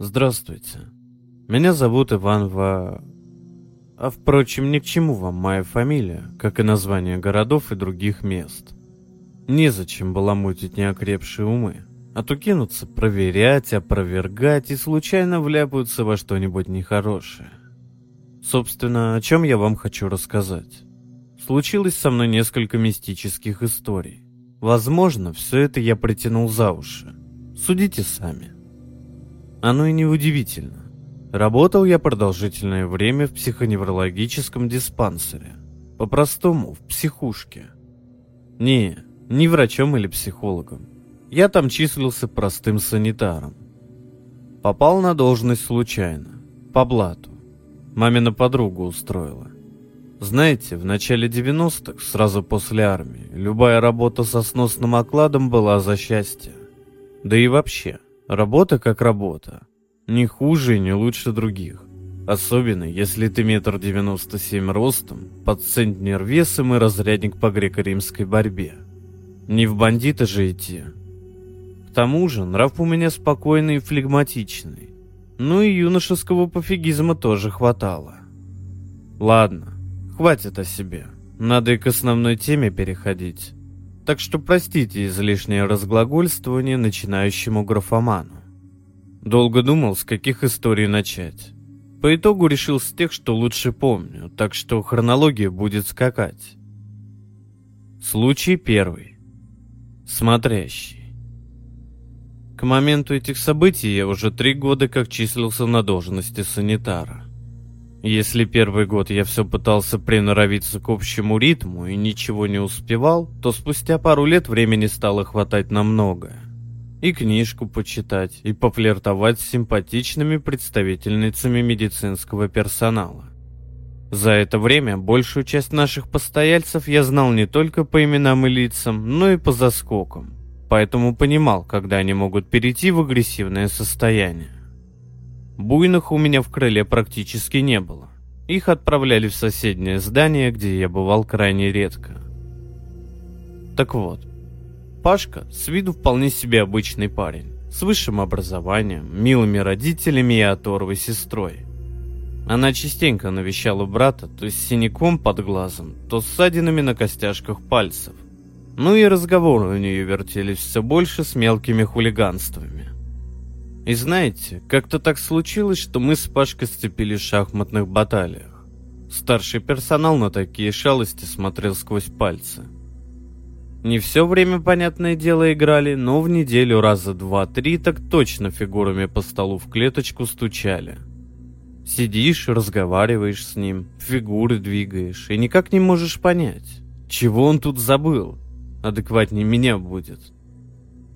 Здравствуйте. Меня зовут Иван Ва... А впрочем, ни к чему вам моя фамилия, как и название городов и других мест. Незачем баламутить неокрепшие умы, а то кинутся проверять, опровергать и случайно вляпаются во что-нибудь нехорошее. Собственно, о чем я вам хочу рассказать. Случилось со мной несколько мистических историй. Возможно, все это я притянул за уши. Судите сами. Оно и не удивительно. Работал я продолжительное время в психоневрологическом диспансере. По-простому, в психушке. Не, не врачом или психологом. Я там числился простым санитаром. Попал на должность случайно, по блату. Мамина подруга устроила. Знаете, в начале 90-х, сразу после армии, любая работа со сносным окладом была за счастье. Да и вообще, работа как работа. Не хуже и не лучше других. Особенно, если ты метр девяносто семь ростом, под центнер весом и разрядник по греко-римской борьбе. Не в бандита же идти. К тому же, нрав у меня спокойный и флегматичный. Ну и юношеского пофигизма тоже хватало. Ладно, хватит о себе. Надо и к основной теме переходить. Так что простите излишнее разглагольствование начинающему графоману. Долго думал, с каких историй начать. По итогу решил с тех, что лучше помню, так что хронология будет скакать. Случай первый. Смотрящий. К моменту этих событий я уже три года как числился на должности санитара. Если первый год я все пытался приноровиться к общему ритму и ничего не успевал, то спустя пару лет времени стало хватать на многое. И книжку почитать, и пофлиртовать с симпатичными представительницами медицинского персонала. За это время большую часть наших постояльцев я знал не только по именам и лицам, но и по заскокам поэтому понимал, когда они могут перейти в агрессивное состояние. Буйных у меня в крыле практически не было. Их отправляли в соседнее здание, где я бывал крайне редко. Так вот, Пашка с виду вполне себе обычный парень, с высшим образованием, милыми родителями и оторвой сестрой. Она частенько навещала брата, то с синяком под глазом, то с ссадинами на костяшках пальцев. Ну и разговоры у нее вертелись все больше с мелкими хулиганствами. И знаете, как-то так случилось, что мы с Пашкой сцепились в шахматных баталиях. Старший персонал на такие шалости смотрел сквозь пальцы. Не все время, понятное дело, играли, но в неделю раза два-три так точно фигурами по столу в клеточку стучали. Сидишь, разговариваешь с ним, фигуры двигаешь, и никак не можешь понять, чего он тут забыл адекватнее меня будет.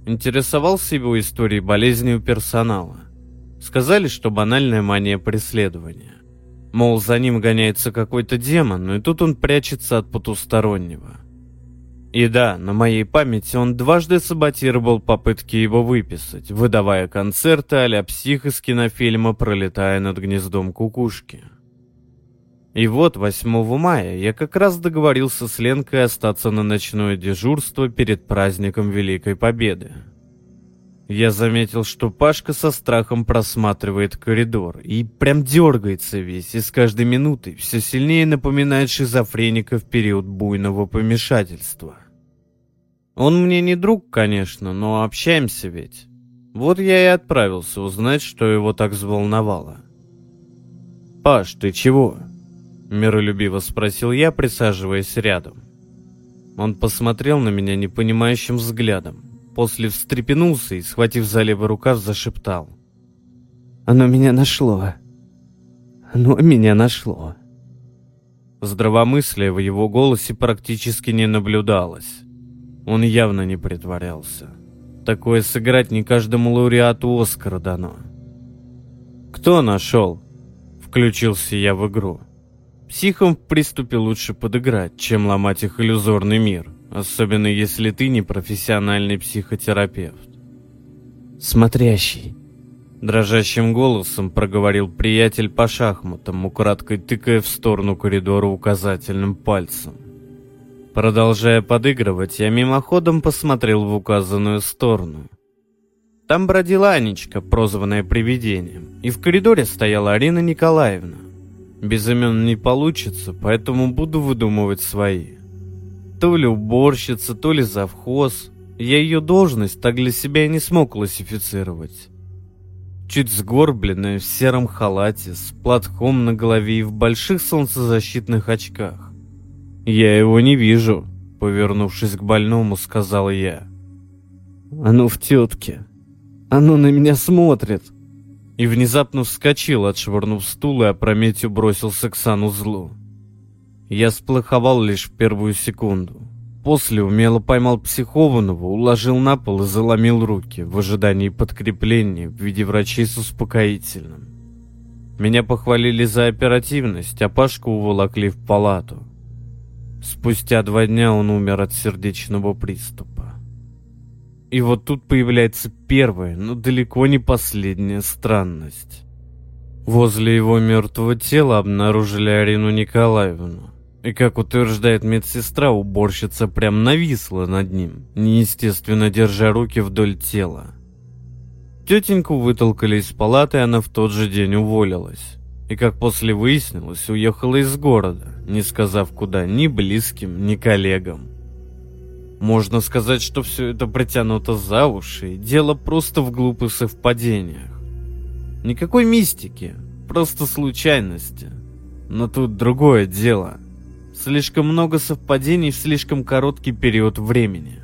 Интересовался его историей болезни у персонала. Сказали, что банальная мания преследования. Мол, за ним гоняется какой-то демон, но и тут он прячется от потустороннего. И да, на моей памяти он дважды саботировал попытки его выписать, выдавая концерты а-ля псих из кинофильма «Пролетая над гнездом кукушки». И вот 8 мая я как раз договорился с Ленкой остаться на ночное дежурство перед праздником Великой Победы. Я заметил, что Пашка со страхом просматривает коридор и прям дергается весь, и с каждой минутой все сильнее напоминает шизофреника в период буйного помешательства. Он мне не друг, конечно, но общаемся ведь. Вот я и отправился узнать, что его так взволновало. «Паш, ты чего?» Миролюбиво спросил я, присаживаясь рядом. Он посмотрел на меня непонимающим взглядом. После встрепенулся и, схватив за левый рукав, зашептал. «Оно меня нашло. Оно меня нашло». Здравомыслия в его голосе практически не наблюдалось. Он явно не притворялся. Такое сыграть не каждому лауреату Оскара дано. «Кто нашел?» Включился я в игру. Психам в приступе лучше подыграть, чем ломать их иллюзорный мир, особенно если ты не профессиональный психотерапевт. «Смотрящий», — дрожащим голосом проговорил приятель по шахматам, украдкой тыкая в сторону коридора указательным пальцем. Продолжая подыгрывать, я мимоходом посмотрел в указанную сторону. Там бродила Анечка, прозванная привидением, и в коридоре стояла Арина Николаевна. Без имен не получится, поэтому буду выдумывать свои. То ли уборщица, то ли завхоз. Я ее должность так для себя и не смог классифицировать. Чуть сгорбленная, в сером халате, с платком на голове и в больших солнцезащитных очках. «Я его не вижу», — повернувшись к больному, сказал я. «Оно в тетке. Оно на меня смотрит», и внезапно вскочил, отшвырнув стул и опрометью бросился к санузлу. Я сплоховал лишь в первую секунду. После умело поймал психованного, уложил на пол и заломил руки в ожидании подкрепления в виде врачей с успокоительным. Меня похвалили за оперативность, а Пашку уволокли в палату. Спустя два дня он умер от сердечного приступа. И вот тут появляется первая, но далеко не последняя странность. Возле его мертвого тела обнаружили Арину Николаевну. И, как утверждает медсестра, уборщица прям нависла над ним, неестественно держа руки вдоль тела. Тетеньку вытолкали из палаты, она в тот же день уволилась. И, как после выяснилось, уехала из города, не сказав куда ни близким, ни коллегам. Можно сказать, что все это притянуто за уши, и дело просто в глупых совпадениях. Никакой мистики, просто случайности. Но тут другое дело. Слишком много совпадений в слишком короткий период времени.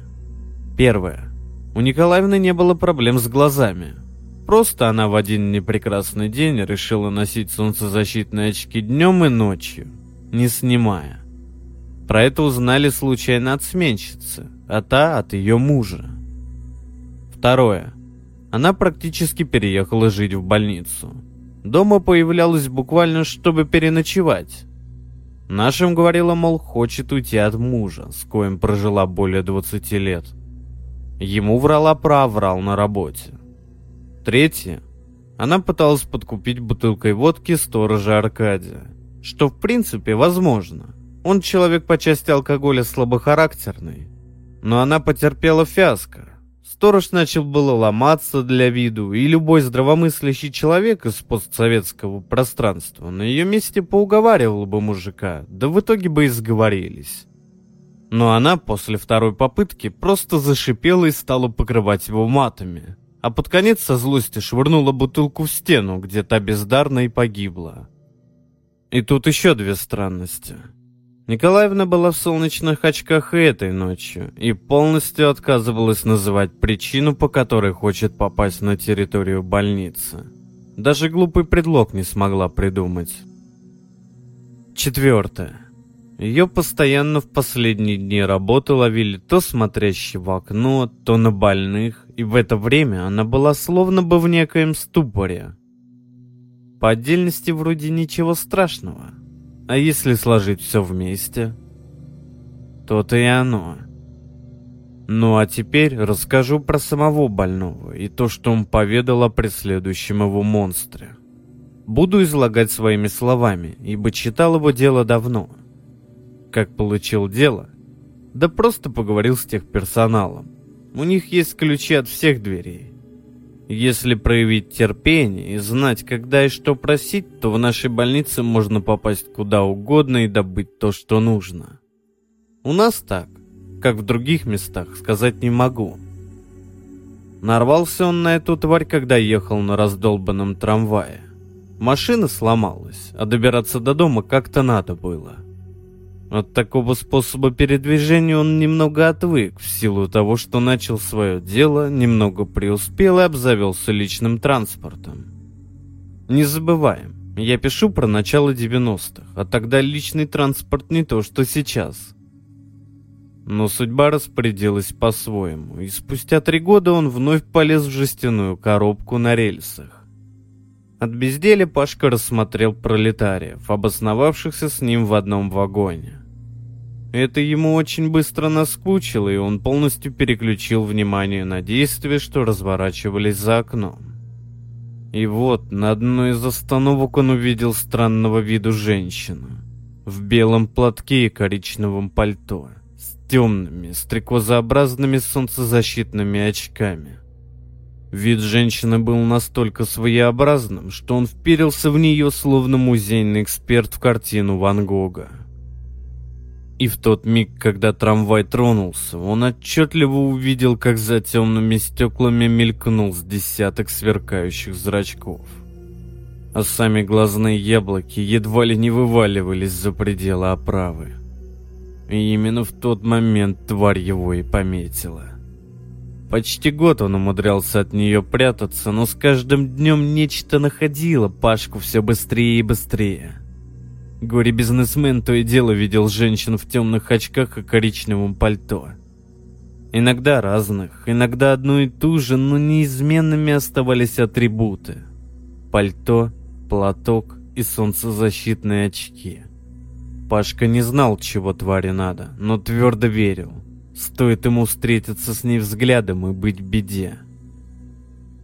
Первое. У Николаевны не было проблем с глазами. Просто она в один непрекрасный день решила носить солнцезащитные очки днем и ночью, не снимая. Про это узнали случайно от сменщицы, а та от ее мужа. Второе. Она практически переехала жить в больницу. Дома появлялась буквально, чтобы переночевать. Нашим говорила, мол, хочет уйти от мужа, с коим прожила более 20 лет. Ему врала про врал на работе. Третье. Она пыталась подкупить бутылкой водки сторожа Аркадия, что в принципе возможно. Он человек по части алкоголя слабохарактерный. Но она потерпела фиаско. Сторож начал было ломаться для виду, и любой здравомыслящий человек из постсоветского пространства на ее месте поуговаривал бы мужика, да в итоге бы и сговорились. Но она после второй попытки просто зашипела и стала покрывать его матами, а под конец со злости швырнула бутылку в стену, где та бездарно и погибла. И тут еще две странности – Николаевна была в солнечных очках и этой ночью и полностью отказывалась называть причину, по которой хочет попасть на территорию больницы. Даже глупый предлог не смогла придумать. Четвертое. Ее постоянно в последние дни работы ловили то смотрящие в окно, то на больных, и в это время она была словно бы в некоем ступоре. По отдельности вроде ничего страшного – а если сложить все вместе? То-то и оно. Ну а теперь расскажу про самого больного и то, что он поведал о преследующем его монстре. Буду излагать своими словами, ибо читал его дело давно. Как получил дело? Да просто поговорил с техперсоналом. У них есть ключи от всех дверей. Если проявить терпение и знать, когда и что просить, то в нашей больнице можно попасть куда угодно и добыть то, что нужно. У нас так, как в других местах, сказать не могу. Нарвался он на эту тварь, когда ехал на раздолбанном трамвае. Машина сломалась, а добираться до дома как-то надо было. От такого способа передвижения он немного отвык, в силу того, что начал свое дело, немного преуспел и обзавелся личным транспортом. Не забываем, я пишу про начало 90-х, а тогда личный транспорт не то, что сейчас. Но судьба распорядилась по-своему, и спустя три года он вновь полез в жестяную коробку на рельсах. От безделия Пашка рассмотрел пролетариев, обосновавшихся с ним в одном вагоне. Это ему очень быстро наскучило, и он полностью переключил внимание на действия, что разворачивались за окном. И вот на одной из остановок он увидел странного виду женщину в белом платке и коричневом пальто, с темными, стрекозообразными солнцезащитными очками. Вид женщины был настолько своеобразным, что он вперился в нее словно музейный эксперт в картину Ван Гога. И в тот миг, когда трамвай тронулся, он отчетливо увидел, как за темными стеклами мелькнул с десяток сверкающих зрачков. А сами глазные яблоки едва ли не вываливались за пределы оправы. И именно в тот момент тварь его и пометила. Почти год он умудрялся от нее прятаться, но с каждым днем нечто находило Пашку все быстрее и быстрее. Горе-бизнесмен то и дело видел женщин в темных очках и коричневом пальто. Иногда разных, иногда одну и ту же, но неизменными оставались атрибуты. Пальто, платок и солнцезащитные очки. Пашка не знал, чего твари надо, но твердо верил. Стоит ему встретиться с ней взглядом и быть беде.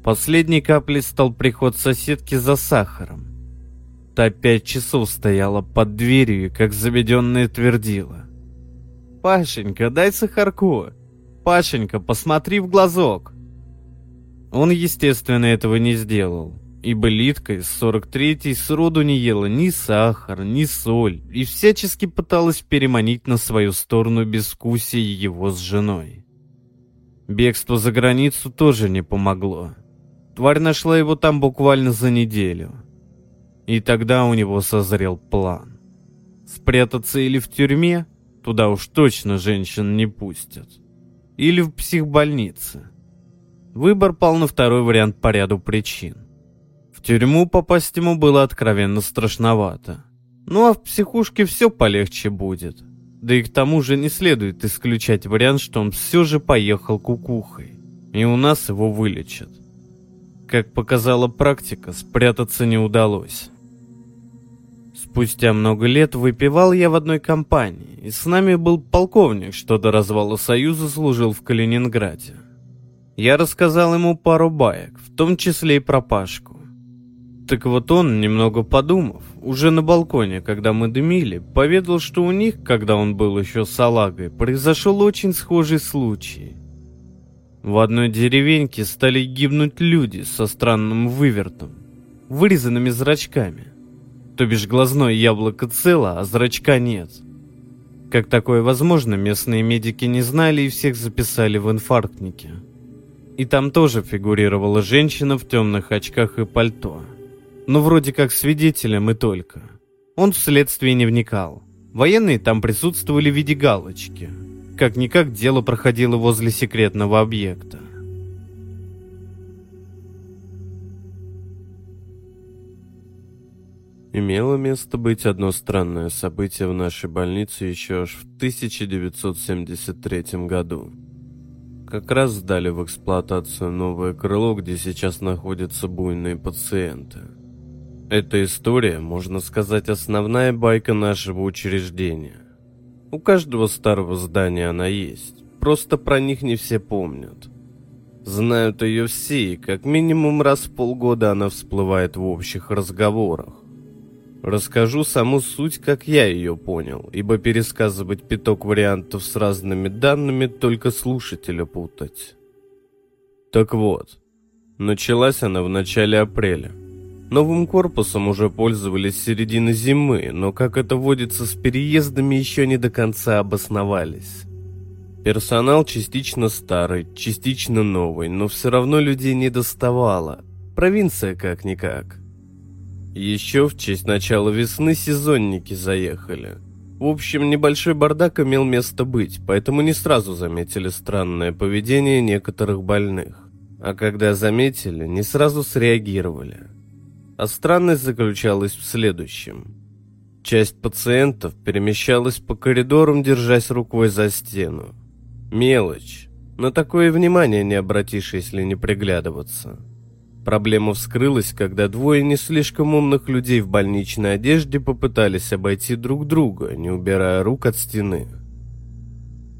Последней каплей стал приход соседки за сахаром. Та пять часов стояла под дверью и как заведенная твердила. «Пашенька, дай сахарку! Пашенька, посмотри в глазок!» Он, естественно, этого не сделал, ибо Литка из 43-й сроду не ела ни сахар, ни соль и всячески пыталась переманить на свою сторону безвкусие его с женой. Бегство за границу тоже не помогло. Тварь нашла его там буквально за неделю. И тогда у него созрел план. Спрятаться или в тюрьме, туда уж точно женщин не пустят, или в психбольнице. Выбор пал на второй вариант по ряду причин. Тюрьму попасть ему было откровенно страшновато. Ну а в психушке все полегче будет. Да и к тому же не следует исключать вариант, что он все же поехал кукухой. И у нас его вылечат. Как показала практика, спрятаться не удалось. Спустя много лет выпивал я в одной компании, и с нами был полковник, что до развала Союза служил в Калининграде. Я рассказал ему пару баек, в том числе и про Пашку. Так вот он, немного подумав, уже на балконе, когда мы дымили, поведал, что у них, когда он был еще салагой, произошел очень схожий случай. В одной деревеньке стали гибнуть люди со странным вывертом, вырезанными зрачками. То бишь глазное яблоко цело, а зрачка нет. Как такое возможно, местные медики не знали и всех записали в инфарктники. И там тоже фигурировала женщина в темных очках и пальто. Но вроде как свидетелем и только. Он в следствие не вникал. Военные там присутствовали в виде галочки. Как-никак дело проходило возле секретного объекта. Имело место быть одно странное событие в нашей больнице еще аж в 1973 году. Как раз сдали в эксплуатацию новое крыло, где сейчас находятся буйные пациенты. Эта история, можно сказать, основная байка нашего учреждения. У каждого старого здания она есть, просто про них не все помнят. Знают ее все, и как минимум раз в полгода она всплывает в общих разговорах. Расскажу саму суть, как я ее понял, ибо пересказывать пяток вариантов с разными данными только слушателя путать. Так вот, началась она в начале апреля. Новым корпусом уже пользовались с середины зимы, но, как это водится с переездами, еще не до конца обосновались. Персонал частично старый, частично новый, но все равно людей не доставало. Провинция как-никак. Еще в честь начала весны сезонники заехали. В общем, небольшой бардак имел место быть, поэтому не сразу заметили странное поведение некоторых больных. А когда заметили, не сразу среагировали. А странность заключалась в следующем. Часть пациентов перемещалась по коридорам, держась рукой за стену. Мелочь. На такое внимание не обратишь, если не приглядываться. Проблема вскрылась, когда двое не слишком умных людей в больничной одежде попытались обойти друг друга, не убирая рук от стены.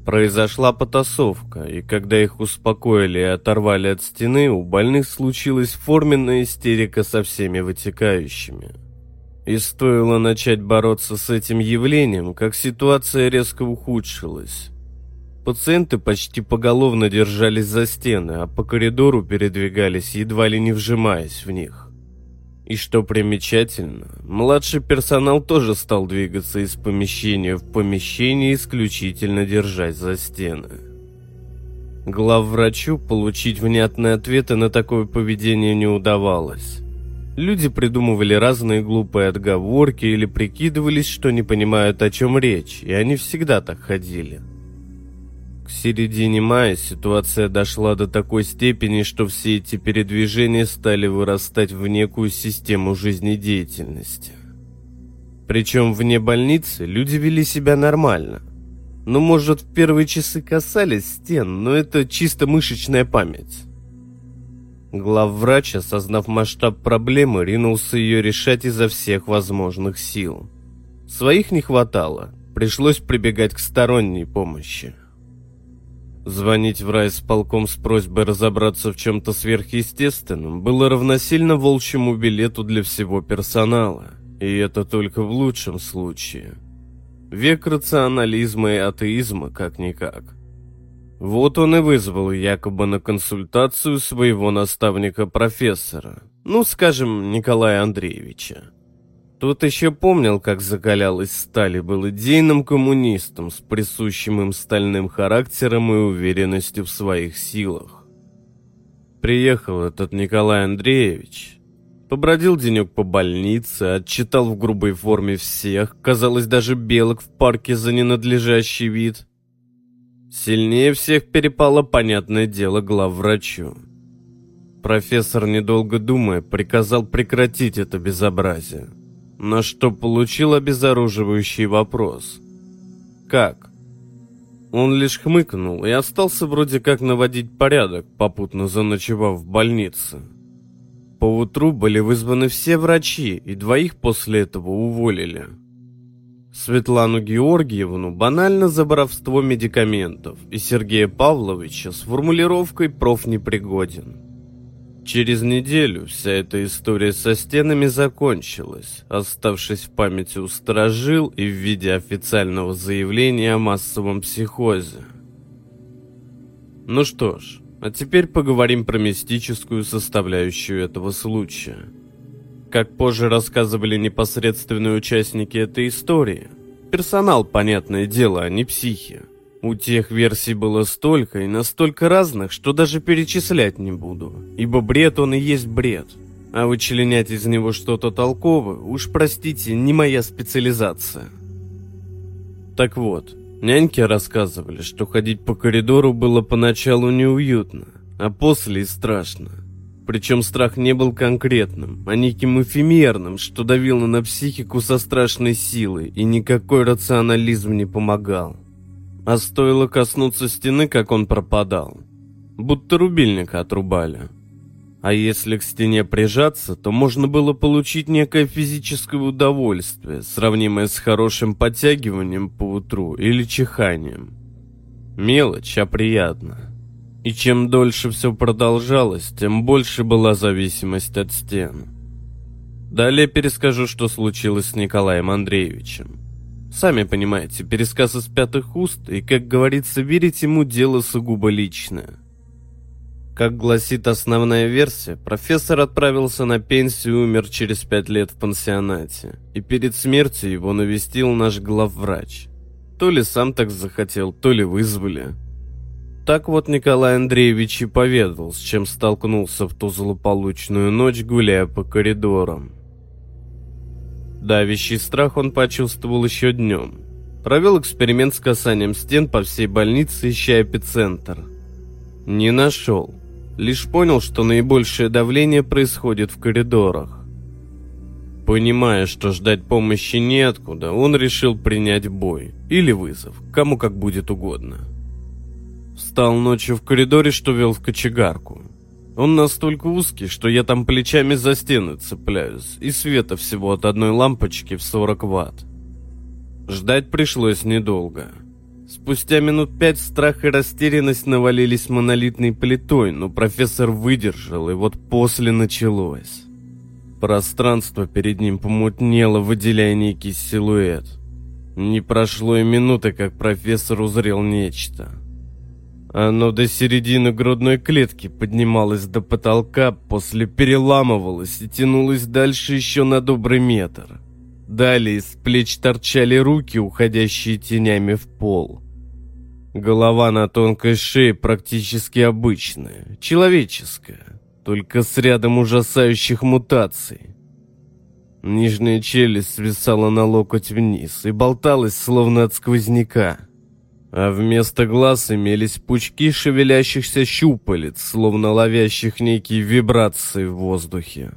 Произошла потасовка, и когда их успокоили и оторвали от стены, у больных случилась форменная истерика со всеми вытекающими. И стоило начать бороться с этим явлением, как ситуация резко ухудшилась. Пациенты почти поголовно держались за стены, а по коридору передвигались, едва ли не вжимаясь в них. И что примечательно, младший персонал тоже стал двигаться из помещения в помещение, исключительно держась за стены. Главврачу получить внятные ответы на такое поведение не удавалось. Люди придумывали разные глупые отговорки или прикидывались, что не понимают, о чем речь, и они всегда так ходили. К середине мая ситуация дошла до такой степени, что все эти передвижения стали вырастать в некую систему жизнедеятельности. Причем вне больницы люди вели себя нормально. Ну, может, в первые часы касались стен, но это чисто мышечная память. Главврач, осознав масштаб проблемы, ринулся ее решать изо всех возможных сил. Своих не хватало, пришлось прибегать к сторонней помощи. Звонить в райсполком с просьбой разобраться в чем-то сверхъестественном было равносильно волчьему билету для всего персонала, и это только в лучшем случае. Век рационализма и атеизма как-никак. Вот он и вызвал якобы на консультацию своего наставника-профессора, ну, скажем, Николая Андреевича. Тот еще помнил, как закалялась сталь и был идейным коммунистом с присущим им стальным характером и уверенностью в своих силах. Приехал этот Николай Андреевич, побродил денек по больнице, отчитал в грубой форме всех, казалось, даже белок в парке за ненадлежащий вид – Сильнее всех перепало, понятное дело, главврачу. Профессор, недолго думая, приказал прекратить это безобразие, на что получил обезоруживающий вопрос. «Как?» Он лишь хмыкнул и остался вроде как наводить порядок, попутно заночевав в больнице. Поутру были вызваны все врачи, и двоих после этого уволили. Светлану Георгиевну банально за воровство медикаментов и Сергея Павловича с формулировкой «профнепригоден». Через неделю вся эта история со стенами закончилась, оставшись в памяти у сторожил и в виде официального заявления о массовом психозе. Ну что ж, а теперь поговорим про мистическую составляющую этого случая – как позже рассказывали непосредственные участники этой истории. Персонал, понятное дело, а не психи. У тех версий было столько и настолько разных, что даже перечислять не буду, ибо бред он и есть бред. А вычленять из него что-то толковое, уж простите, не моя специализация. Так вот, няньки рассказывали, что ходить по коридору было поначалу неуютно, а после и страшно. Причем страх не был конкретным, а неким эфемерным, что давило на психику со страшной силой, и никакой рационализм не помогал. А стоило коснуться стены, как он пропадал. Будто рубильника отрубали. А если к стене прижаться, то можно было получить некое физическое удовольствие, сравнимое с хорошим подтягиванием по утру или чиханием. Мелочь, а приятно. И чем дольше все продолжалось, тем больше была зависимость от стен. Далее перескажу, что случилось с Николаем Андреевичем. Сами понимаете, пересказ из пятых уст, и, как говорится, верить ему дело сугубо личное. Как гласит основная версия, профессор отправился на пенсию и умер через пять лет в пансионате. И перед смертью его навестил наш главврач. То ли сам так захотел, то ли вызвали. Так вот Николай Андреевич и поведал, с чем столкнулся в ту злополучную ночь, гуляя по коридорам. Давящий страх он почувствовал еще днем. Провел эксперимент с касанием стен по всей больнице, ища эпицентр. Не нашел. Лишь понял, что наибольшее давление происходит в коридорах. Понимая, что ждать помощи неоткуда, он решил принять бой или вызов, кому как будет угодно. Встал ночью в коридоре, что вел в кочегарку. Он настолько узкий, что я там плечами за стены цепляюсь, и света всего от одной лампочки в 40 ватт. Ждать пришлось недолго. Спустя минут пять страх и растерянность навалились монолитной плитой, но профессор выдержал, и вот после началось. Пространство перед ним помутнело, выделяя некий силуэт. Не прошло и минуты, как профессор узрел нечто. Оно до середины грудной клетки поднималось до потолка, после переламывалось и тянулось дальше еще на добрый метр. Далее из плеч торчали руки, уходящие тенями в пол. Голова на тонкой шее практически обычная, человеческая, только с рядом ужасающих мутаций. Нижняя челюсть свисала на локоть вниз и болталась, словно от сквозняка. А вместо глаз имелись пучки шевелящихся щупалец, словно ловящих некие вибрации в воздухе.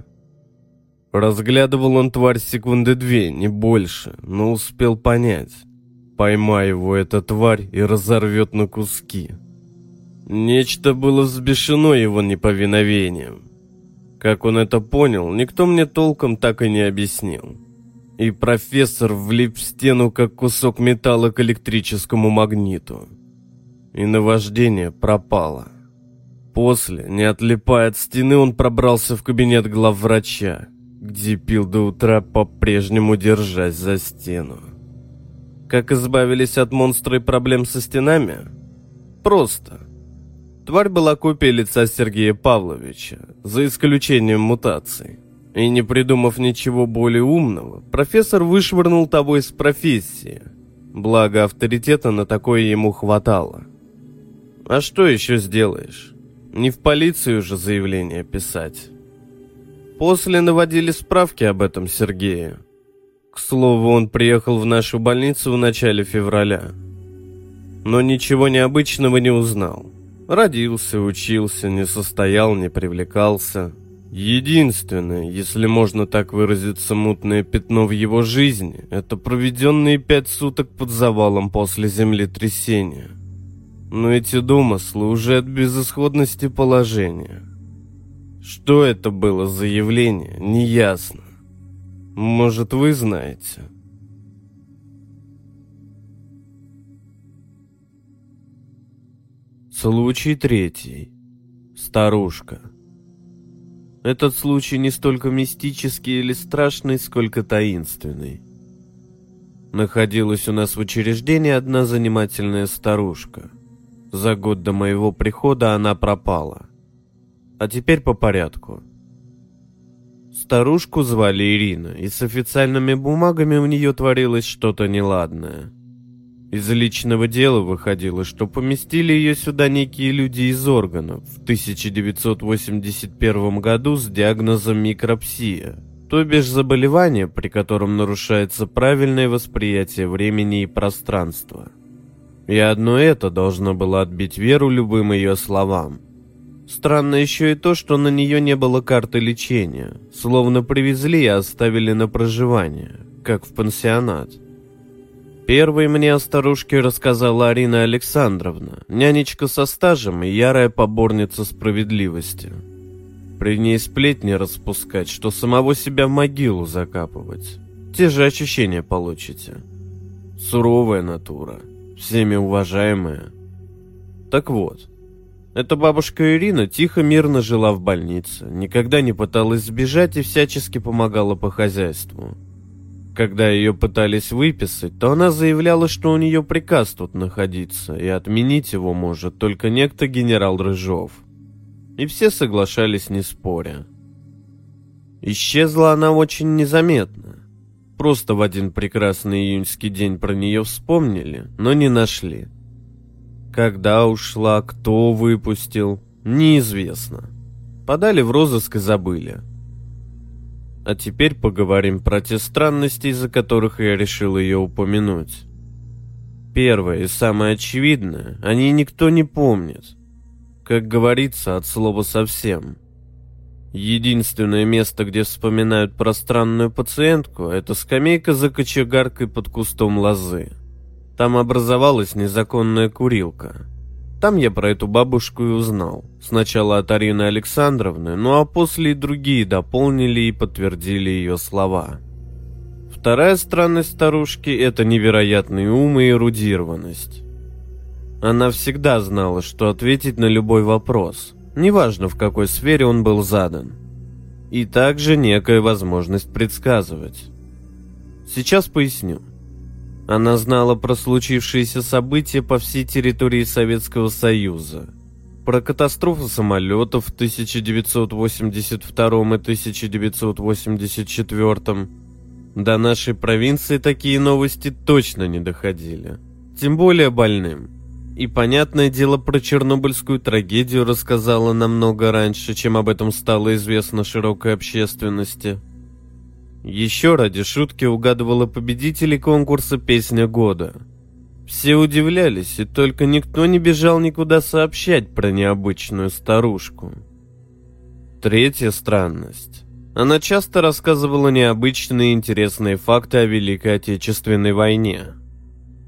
Разглядывал он тварь секунды две, не больше, но успел понять. Поймай его эта тварь и разорвет на куски. Нечто было взбешено его неповиновением. Как он это понял, никто мне толком так и не объяснил. И профессор влип в стену, как кусок металла к электрическому магниту. И наваждение пропало. После, не отлипая от стены, он пробрался в кабинет главврача, где пил до утра, по-прежнему держась за стену. Как избавились от монстра и проблем со стенами? Просто. Тварь была копией лица Сергея Павловича, за исключением мутаций. И не придумав ничего более умного, профессор вышвырнул того из профессии. Благо авторитета на такое ему хватало. А что еще сделаешь? Не в полицию же заявление писать. После наводили справки об этом Сергею. К слову, он приехал в нашу больницу в начале февраля. Но ничего необычного не узнал. Родился, учился, не состоял, не привлекался. Единственное, если можно так выразиться, мутное пятно в его жизни – это проведенные пять суток под завалом после землетрясения. Но эти домыслы уже от безысходности положения. Что это было за явление, неясно. Может, вы знаете – Случай третий. Старушка. Этот случай не столько мистический или страшный, сколько таинственный. Находилась у нас в учреждении одна занимательная старушка. За год до моего прихода она пропала. А теперь по порядку. Старушку звали Ирина, и с официальными бумагами у нее творилось что-то неладное – из личного дела выходило, что поместили ее сюда некие люди из органов в 1981 году с диагнозом микропсия, то бишь заболевание, при котором нарушается правильное восприятие времени и пространства. И одно это должно было отбить веру любым ее словам. Странно еще и то, что на нее не было карты лечения, словно привезли и оставили на проживание, как в пансионат. Первой мне о старушке рассказала Арина Александровна, нянечка со стажем и ярая поборница справедливости. При ней сплетни распускать, что самого себя в могилу закапывать. Те же ощущения получите. Суровая натура, всеми уважаемая. Так вот, эта бабушка Ирина тихо мирно жила в больнице, никогда не пыталась сбежать и всячески помогала по хозяйству. Когда ее пытались выписать, то она заявляла, что у нее приказ тут находиться, и отменить его может только некто генерал Рыжов. И все соглашались, не споря. Исчезла она очень незаметно. Просто в один прекрасный июньский день про нее вспомнили, но не нашли. Когда ушла, кто выпустил, неизвестно. Подали в розыск и забыли. А теперь поговорим про те странности, из-за которых я решил ее упомянуть. Первое и самое очевидное, они никто не помнит. Как говорится, от слова совсем. Единственное место, где вспоминают про странную пациентку, это скамейка за кочегаркой под кустом лозы. Там образовалась незаконная курилка – там я про эту бабушку и узнал. Сначала от Арины Александровны, ну а после и другие дополнили и подтвердили ее слова. Вторая странность старушки – это невероятный ум и эрудированность. Она всегда знала, что ответить на любой вопрос, неважно в какой сфере он был задан. И также некая возможность предсказывать. Сейчас поясню. Она знала про случившиеся события по всей территории Советского Союза. Про катастрофу самолетов в 1982 и 1984. До нашей провинции такие новости точно не доходили. Тем более больным. И, понятное дело, про Чернобыльскую трагедию рассказала намного раньше, чем об этом стало известно широкой общественности. Еще ради шутки угадывала победителей конкурса «Песня года». Все удивлялись, и только никто не бежал никуда сообщать про необычную старушку. Третья странность. Она часто рассказывала необычные и интересные факты о Великой Отечественной войне –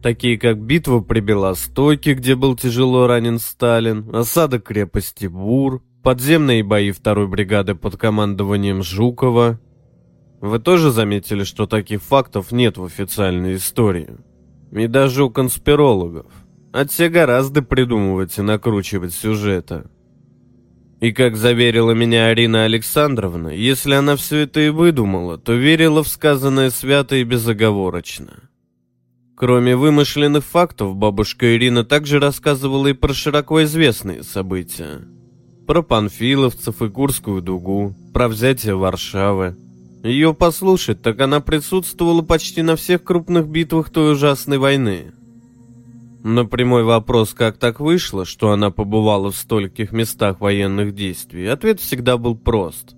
такие как битва при Белостойке, где был тяжело ранен Сталин, осада крепости Бур, подземные бои второй бригады под командованием Жукова. Вы тоже заметили, что таких фактов нет в официальной истории? И даже у конспирологов. А те гораздо придумывать и накручивать сюжеты. И как заверила меня Арина Александровна, если она все это и выдумала, то верила в сказанное свято и безоговорочно. Кроме вымышленных фактов, бабушка Ирина также рассказывала и про широко известные события. Про панфиловцев и Курскую дугу, про взятие Варшавы. Ее послушать, так она присутствовала почти на всех крупных битвах той ужасной войны. На прямой вопрос, как так вышло, что она побывала в стольких местах военных действий, ответ всегда был прост.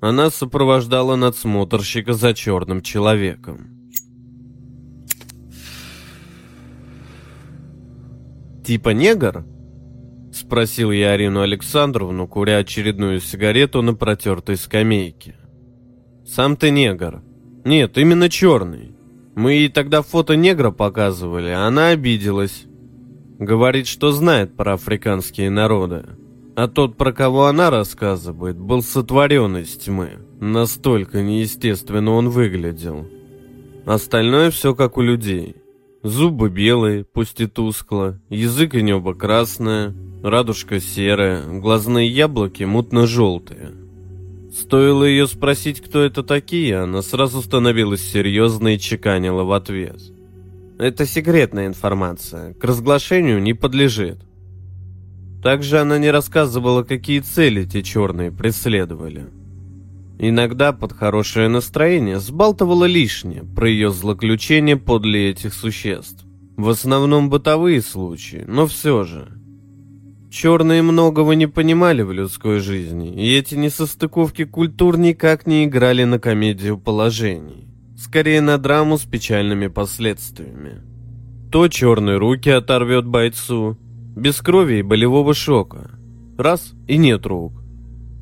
Она сопровождала надсмотрщика за черным человеком. «Типа негр?» Спросил я Арину Александровну, куря очередную сигарету на протертой скамейке. «Сам ты негр. Нет, именно черный. Мы ей тогда фото негра показывали, а она обиделась. Говорит, что знает про африканские народы. А тот, про кого она рассказывает, был сотворен из тьмы. Настолько неестественно он выглядел. Остальное все как у людей. Зубы белые, пусть и тускло, язык и небо красное, радужка серая, глазные яблоки мутно-желтые. Стоило ее спросить, кто это такие, она сразу становилась серьезной и чеканила в ответ. Это секретная информация, к разглашению не подлежит. Также она не рассказывала, какие цели те черные преследовали. Иногда под хорошее настроение сбалтывала лишнее про ее злоключение подле этих существ. В основном бытовые случаи, но все же. Черные многого не понимали в людской жизни, и эти несостыковки культур никак не играли на комедию положений. Скорее на драму с печальными последствиями. То черные руки оторвет бойцу, без крови и болевого шока. Раз – и нет рук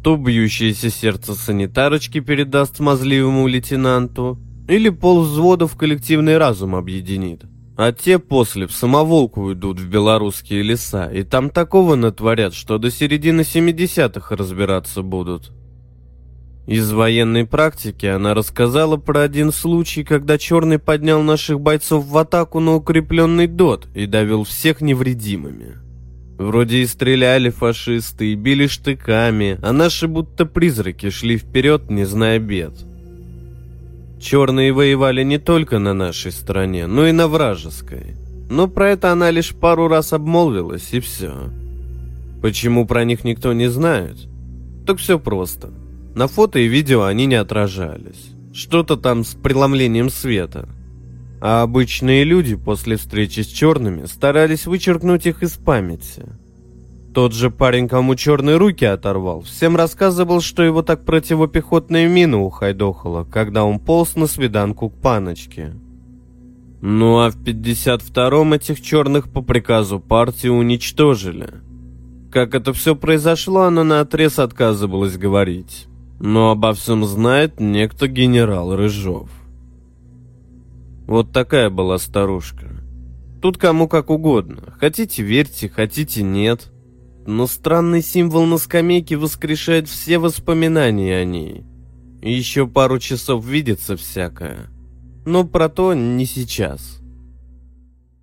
то бьющееся сердце санитарочки передаст смазливому лейтенанту, или пол взвода в коллективный разум объединит. А те после в самоволку уйдут в белорусские леса, и там такого натворят, что до середины 70-х разбираться будут. Из военной практики она рассказала про один случай, когда Черный поднял наших бойцов в атаку на укрепленный ДОТ и довел всех невредимыми. Вроде и стреляли фашисты, и били штыками, а наши будто призраки шли вперед, не зная бед. Черные воевали не только на нашей стороне, но и на вражеской. Но про это она лишь пару раз обмолвилась, и все. Почему про них никто не знает? Так все просто. На фото и видео они не отражались. Что-то там с преломлением света а обычные люди после встречи с черными старались вычеркнуть их из памяти. Тот же парень, кому черные руки оторвал, всем рассказывал, что его так противопехотная мина ухайдохала, когда он полз на свиданку к паночке. Ну а в 52-м этих черных по приказу партии уничтожили. Как это все произошло, она наотрез отказывалась говорить. Но обо всем знает некто генерал Рыжов. Вот такая была старушка. Тут кому как угодно. Хотите верьте, хотите нет. Но странный символ на скамейке воскрешает все воспоминания о ней. Еще пару часов видится всякое. Но про то не сейчас.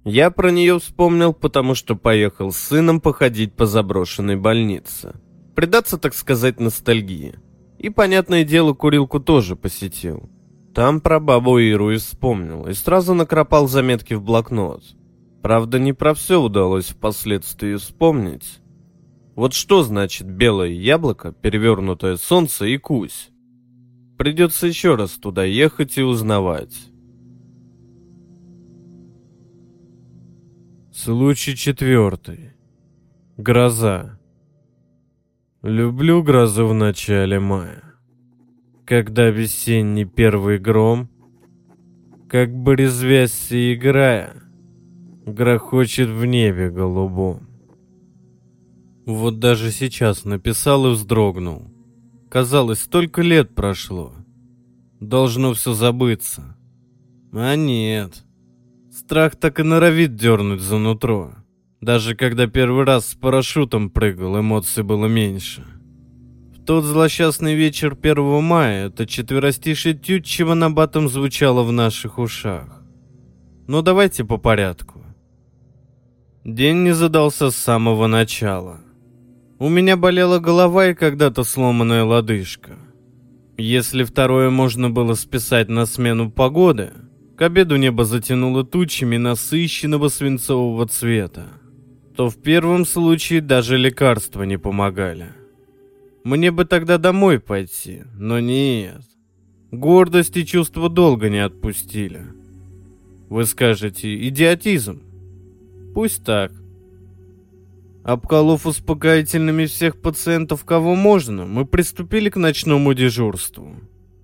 Я про нее вспомнил, потому что поехал с сыном походить по заброшенной больнице. Предаться, так сказать, ностальгии. И, понятное дело, курилку тоже посетил. Там про бабу Иру и вспомнил, и сразу накропал заметки в блокнот. Правда, не про все удалось впоследствии вспомнить. Вот что значит белое яблоко, перевернутое солнце и кусь? Придется еще раз туда ехать и узнавать. Случай четвертый. Гроза. Люблю грозу в начале мая когда весенний первый гром, как бы резвясь и играя, грохочет в небе голубом. Вот даже сейчас написал и вздрогнул. Казалось, столько лет прошло. Должно все забыться. А нет. Страх так и норовит дернуть за нутро. Даже когда первый раз с парашютом прыгал, эмоций было меньше тот злосчастный вечер 1 мая это четверостишие Тютчева на батом звучало в наших ушах. Но давайте по порядку. День не задался с самого начала. У меня болела голова и когда-то сломанная лодыжка. Если второе можно было списать на смену погоды, к обеду небо затянуло тучами насыщенного свинцового цвета, то в первом случае даже лекарства не помогали. Мне бы тогда домой пойти, но нет. Гордость и чувство долго не отпустили. Вы скажете, идиотизм. Пусть так. Обколов успокоительными всех пациентов, кого можно, мы приступили к ночному дежурству.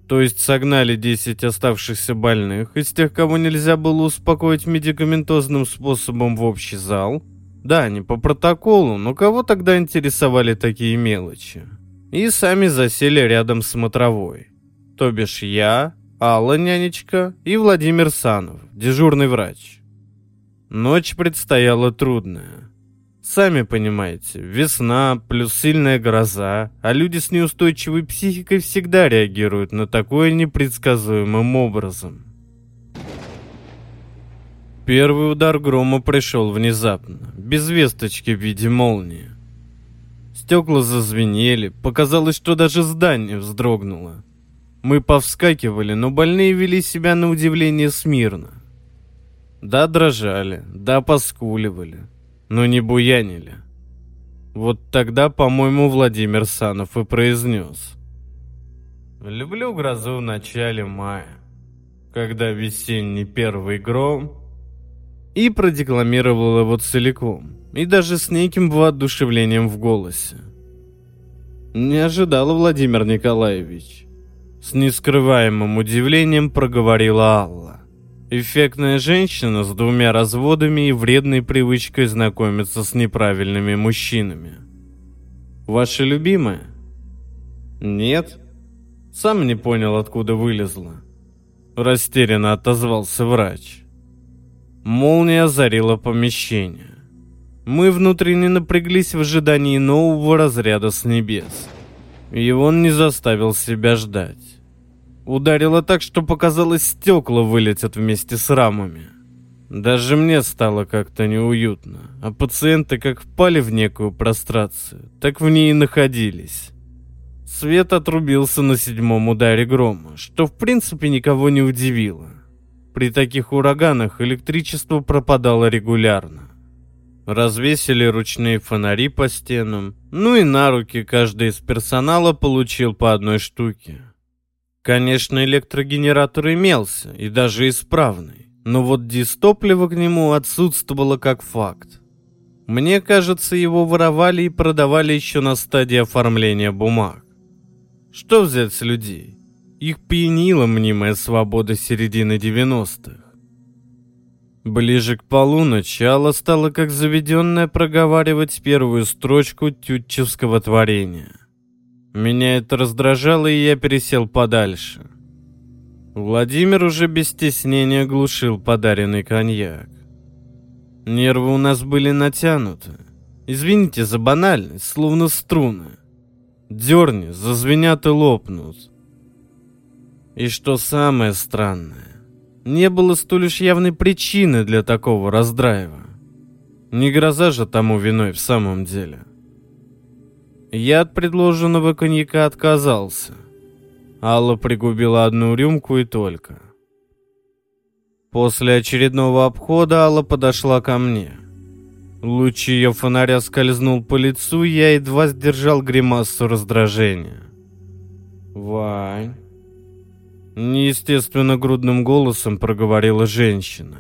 То есть согнали 10 оставшихся больных из тех, кого нельзя было успокоить медикаментозным способом в общий зал. Да, не по протоколу, но кого тогда интересовали такие мелочи? и сами засели рядом с смотровой. То бишь я, Алла нянечка и Владимир Санов, дежурный врач. Ночь предстояла трудная. Сами понимаете, весна плюс сильная гроза, а люди с неустойчивой психикой всегда реагируют на такое непредсказуемым образом. Первый удар грома пришел внезапно, без весточки в виде молнии. Стекла зазвенели, показалось, что даже здание вздрогнуло. Мы повскакивали, но больные вели себя на удивление смирно. Да, дрожали, да, поскуливали, но не буянили. Вот тогда, по-моему, Владимир Санов и произнес. «Люблю грозу в начале мая, когда весенний первый гром...» И продекламировал его целиком и даже с неким воодушевлением в голосе. Не ожидал Владимир Николаевич. С нескрываемым удивлением проговорила Алла. Эффектная женщина с двумя разводами и вредной привычкой знакомиться с неправильными мужчинами. Ваша любимая? Нет. Сам не понял, откуда вылезла. Растерянно отозвался врач. Молния озарила помещение. Мы внутренне напряглись в ожидании нового разряда с небес. И он не заставил себя ждать. Ударило так, что показалось, стекла вылетят вместе с рамами. Даже мне стало как-то неуютно, а пациенты как впали в некую прострацию, так в ней и находились. Свет отрубился на седьмом ударе грома, что в принципе никого не удивило. При таких ураганах электричество пропадало регулярно. Развесили ручные фонари по стенам. Ну и на руки каждый из персонала получил по одной штуке. Конечно, электрогенератор имелся, и даже исправный. Но вот дистопливо к нему отсутствовало как факт. Мне кажется, его воровали и продавали еще на стадии оформления бумаг. Что взять с людей? Их пьянила мнимая свобода середины 90-х. Ближе к полуночи Алла стала как заведенная проговаривать первую строчку тютчевского творения. Меня это раздражало, и я пересел подальше. Владимир уже без стеснения глушил подаренный коньяк. Нервы у нас были натянуты. Извините за банальность, словно струны. Дерни, зазвенят и лопнут. И что самое странное, не было столь уж явной причины для такого раздрайва. Не гроза же тому виной в самом деле. Я от предложенного коньяка отказался. Алла пригубила одну рюмку и только. После очередного обхода Алла подошла ко мне. Луч ее фонаря скользнул по лицу, я едва сдержал гримасу раздражения. «Вань...» Неестественно грудным голосом проговорила женщина.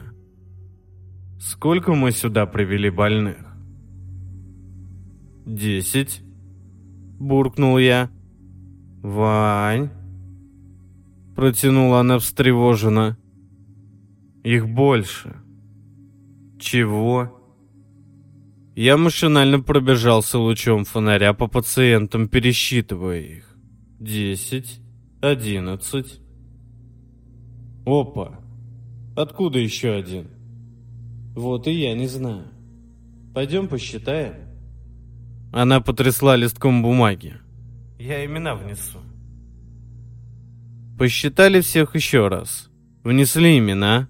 «Сколько мы сюда привели больных?» «Десять», — буркнул я. «Вань...» Протянула она встревоженно. «Их больше». «Чего?» Я машинально пробежался лучом фонаря по пациентам, пересчитывая их. Десять, одиннадцать. Опа! Откуда еще один? Вот и я не знаю. Пойдем посчитаем. Она потрясла листком бумаги. Я имена внесу. Посчитали всех еще раз. Внесли имена.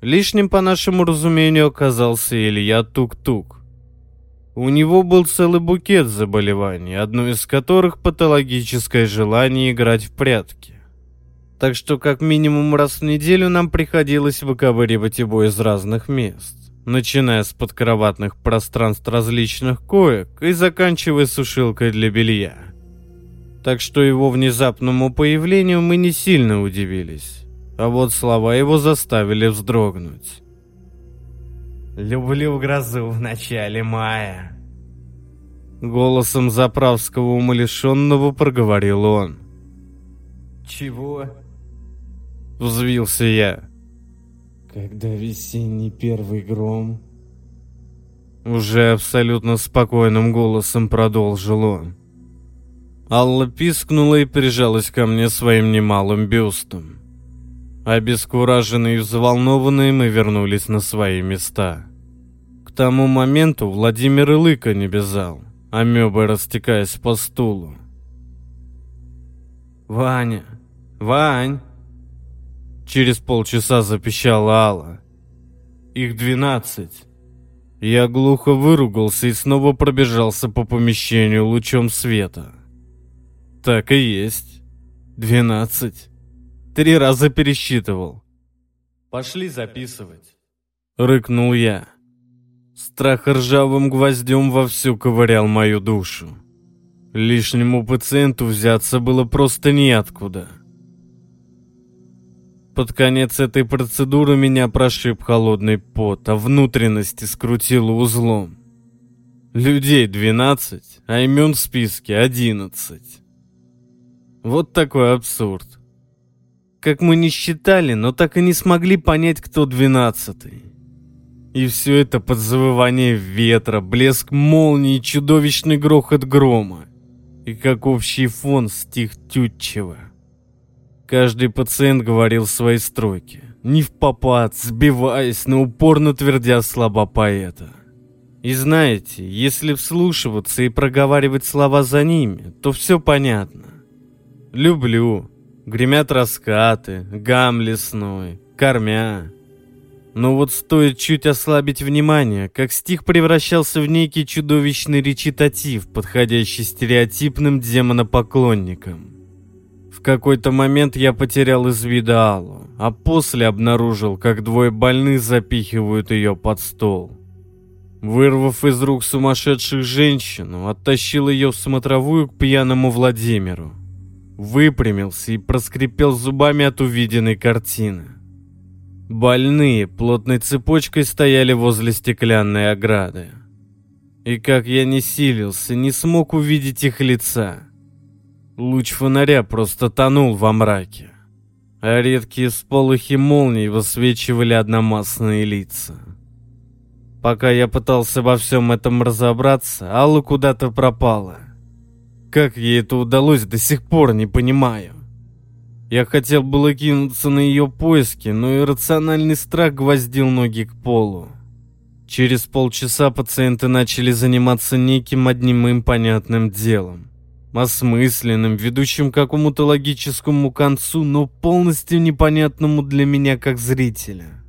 Лишним, по нашему разумению, оказался Илья Тук-Тук. У него был целый букет заболеваний, одно из которых патологическое желание играть в прятки. Так что как минимум раз в неделю нам приходилось выковыривать его из разных мест, начиная с подкроватных пространств различных коек и заканчивая сушилкой для белья. Так что его внезапному появлению мы не сильно удивились, а вот слова его заставили вздрогнуть. Люблю грозу в начале мая. Голосом заправского умалишенного проговорил он. Чего? Взвился я. Когда весенний первый гром... Уже абсолютно спокойным голосом продолжил он. Алла пискнула и прижалась ко мне своим немалым бюстом. Обескураженные и взволнованные мы вернулись на свои места. К тому моменту Владимир и лыка не безал, амебой растекаясь по стулу. «Ваня! Вань!» Через полчаса запищала Алла. «Их двенадцать!» Я глухо выругался и снова пробежался по помещению лучом света. Так и есть. Двенадцать. Три раза пересчитывал. Пошли записывать. Рыкнул я. Страх ржавым гвоздем вовсю ковырял мою душу. Лишнему пациенту взяться было просто неоткуда. Под конец этой процедуры меня прошиб холодный пот, а внутренности скрутило узлом. Людей 12, а имен в списке 11. Вот такой абсурд. Как мы не считали, но так и не смогли понять, кто двенадцатый. И все это под завывание ветра, блеск молнии и чудовищный грохот грома. И как общий фон стих тютчево. Каждый пациент говорил свои строки, не в попад, сбиваясь, но упорно твердя слова поэта. И знаете, если вслушиваться и проговаривать слова за ними, то все понятно. Люблю, Гремят раскаты, гам лесной, кормя. Но вот стоит чуть ослабить внимание, как стих превращался в некий чудовищный речитатив, подходящий стереотипным демонопоклонникам. В какой-то момент я потерял из вида Аллу, а после обнаружил, как двое больных запихивают ее под стол. Вырвав из рук сумасшедших женщину, оттащил ее в смотровую к пьяному Владимиру выпрямился и проскрипел зубами от увиденной картины. Больные плотной цепочкой стояли возле стеклянной ограды. И как я не силился, не смог увидеть их лица. Луч фонаря просто тонул во мраке, а редкие сполохи молний высвечивали одномастные лица. Пока я пытался во всем этом разобраться, Алла куда-то пропала — как ей это удалось, до сих пор не понимаю. Я хотел было кинуться на ее поиски, но иррациональный страх гвоздил ноги к полу. Через полчаса пациенты начали заниматься неким одним им понятным делом. Осмысленным, ведущим к какому-то логическому концу, но полностью непонятному для меня как зрителя.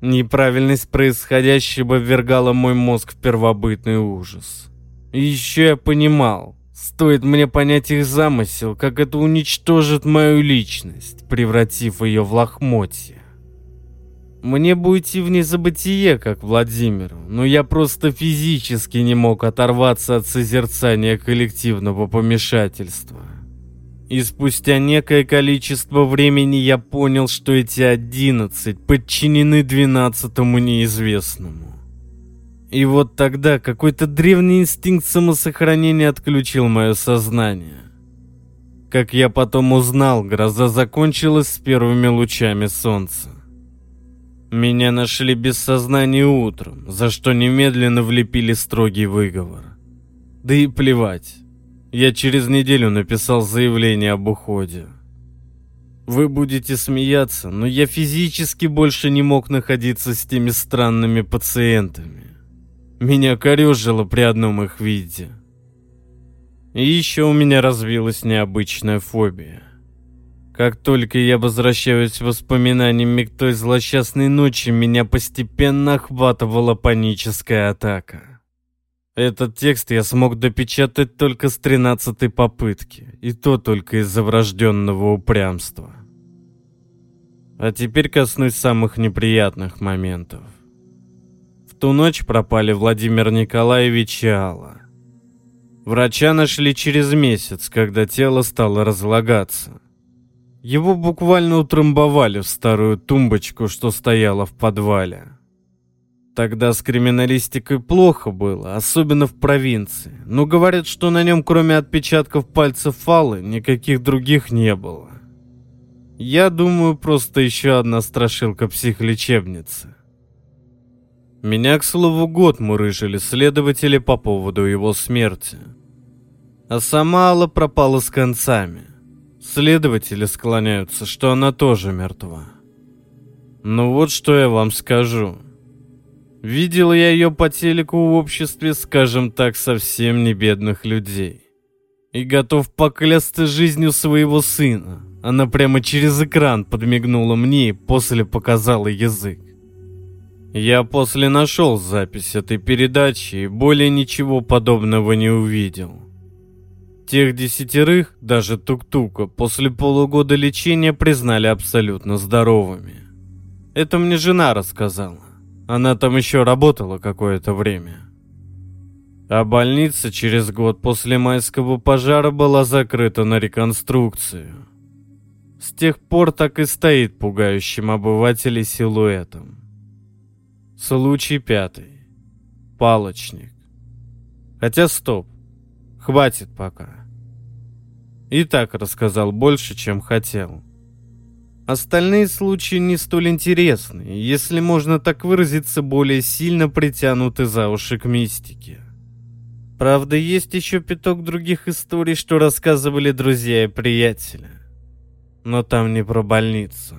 Неправильность происходящего ввергала мой мозг в первобытный ужас. И еще я понимал, Стоит мне понять их замысел, как это уничтожит мою личность, превратив ее в лохмотье. Мне бы уйти в незабытие, как Владимиру, но я просто физически не мог оторваться от созерцания коллективного помешательства. И спустя некое количество времени я понял, что эти одиннадцать подчинены двенадцатому неизвестному. И вот тогда какой-то древний инстинкт самосохранения отключил мое сознание. Как я потом узнал, гроза закончилась с первыми лучами солнца. Меня нашли без сознания утром, за что немедленно влепили строгий выговор. Да и плевать. Я через неделю написал заявление об уходе. Вы будете смеяться, но я физически больше не мог находиться с теми странными пациентами. Меня корежило при одном их виде. И еще у меня развилась необычная фобия. Как только я возвращаюсь воспоминаниями к той злосчастной ночи, меня постепенно охватывала паническая атака. Этот текст я смог допечатать только с тринадцатой попытки, и то только из-за врожденного упрямства. А теперь коснусь самых неприятных моментов ту ночь пропали Владимир Николаевич и Алла. Врача нашли через месяц, когда тело стало разлагаться. Его буквально утрамбовали в старую тумбочку, что стояла в подвале. Тогда с криминалистикой плохо было, особенно в провинции. Но говорят, что на нем, кроме отпечатков пальцев Фалы, никаких других не было. Я думаю, просто еще одна страшилка психлечебницы. Меня, к слову, год мурыжили следователи по поводу его смерти. А сама Алла пропала с концами. Следователи склоняются, что она тоже мертва. Ну вот что я вам скажу. Видел я ее по телеку в обществе, скажем так, совсем не бедных людей. И готов поклясться жизнью своего сына. Она прямо через экран подмигнула мне и после показала язык. Я после нашел запись этой передачи и более ничего подобного не увидел. Тех десятерых, даже Тук-Тука, после полугода лечения признали абсолютно здоровыми. Это мне жена рассказала. Она там еще работала какое-то время. А больница через год после майского пожара была закрыта на реконструкцию. С тех пор так и стоит пугающим обывателей силуэтом. Случай пятый. Палочник. Хотя стоп. Хватит пока. И так рассказал больше, чем хотел. Остальные случаи не столь интересны, если можно так выразиться, более сильно притянуты за уши к мистике. Правда, есть еще пяток других историй, что рассказывали друзья и приятели. Но там не про больницу.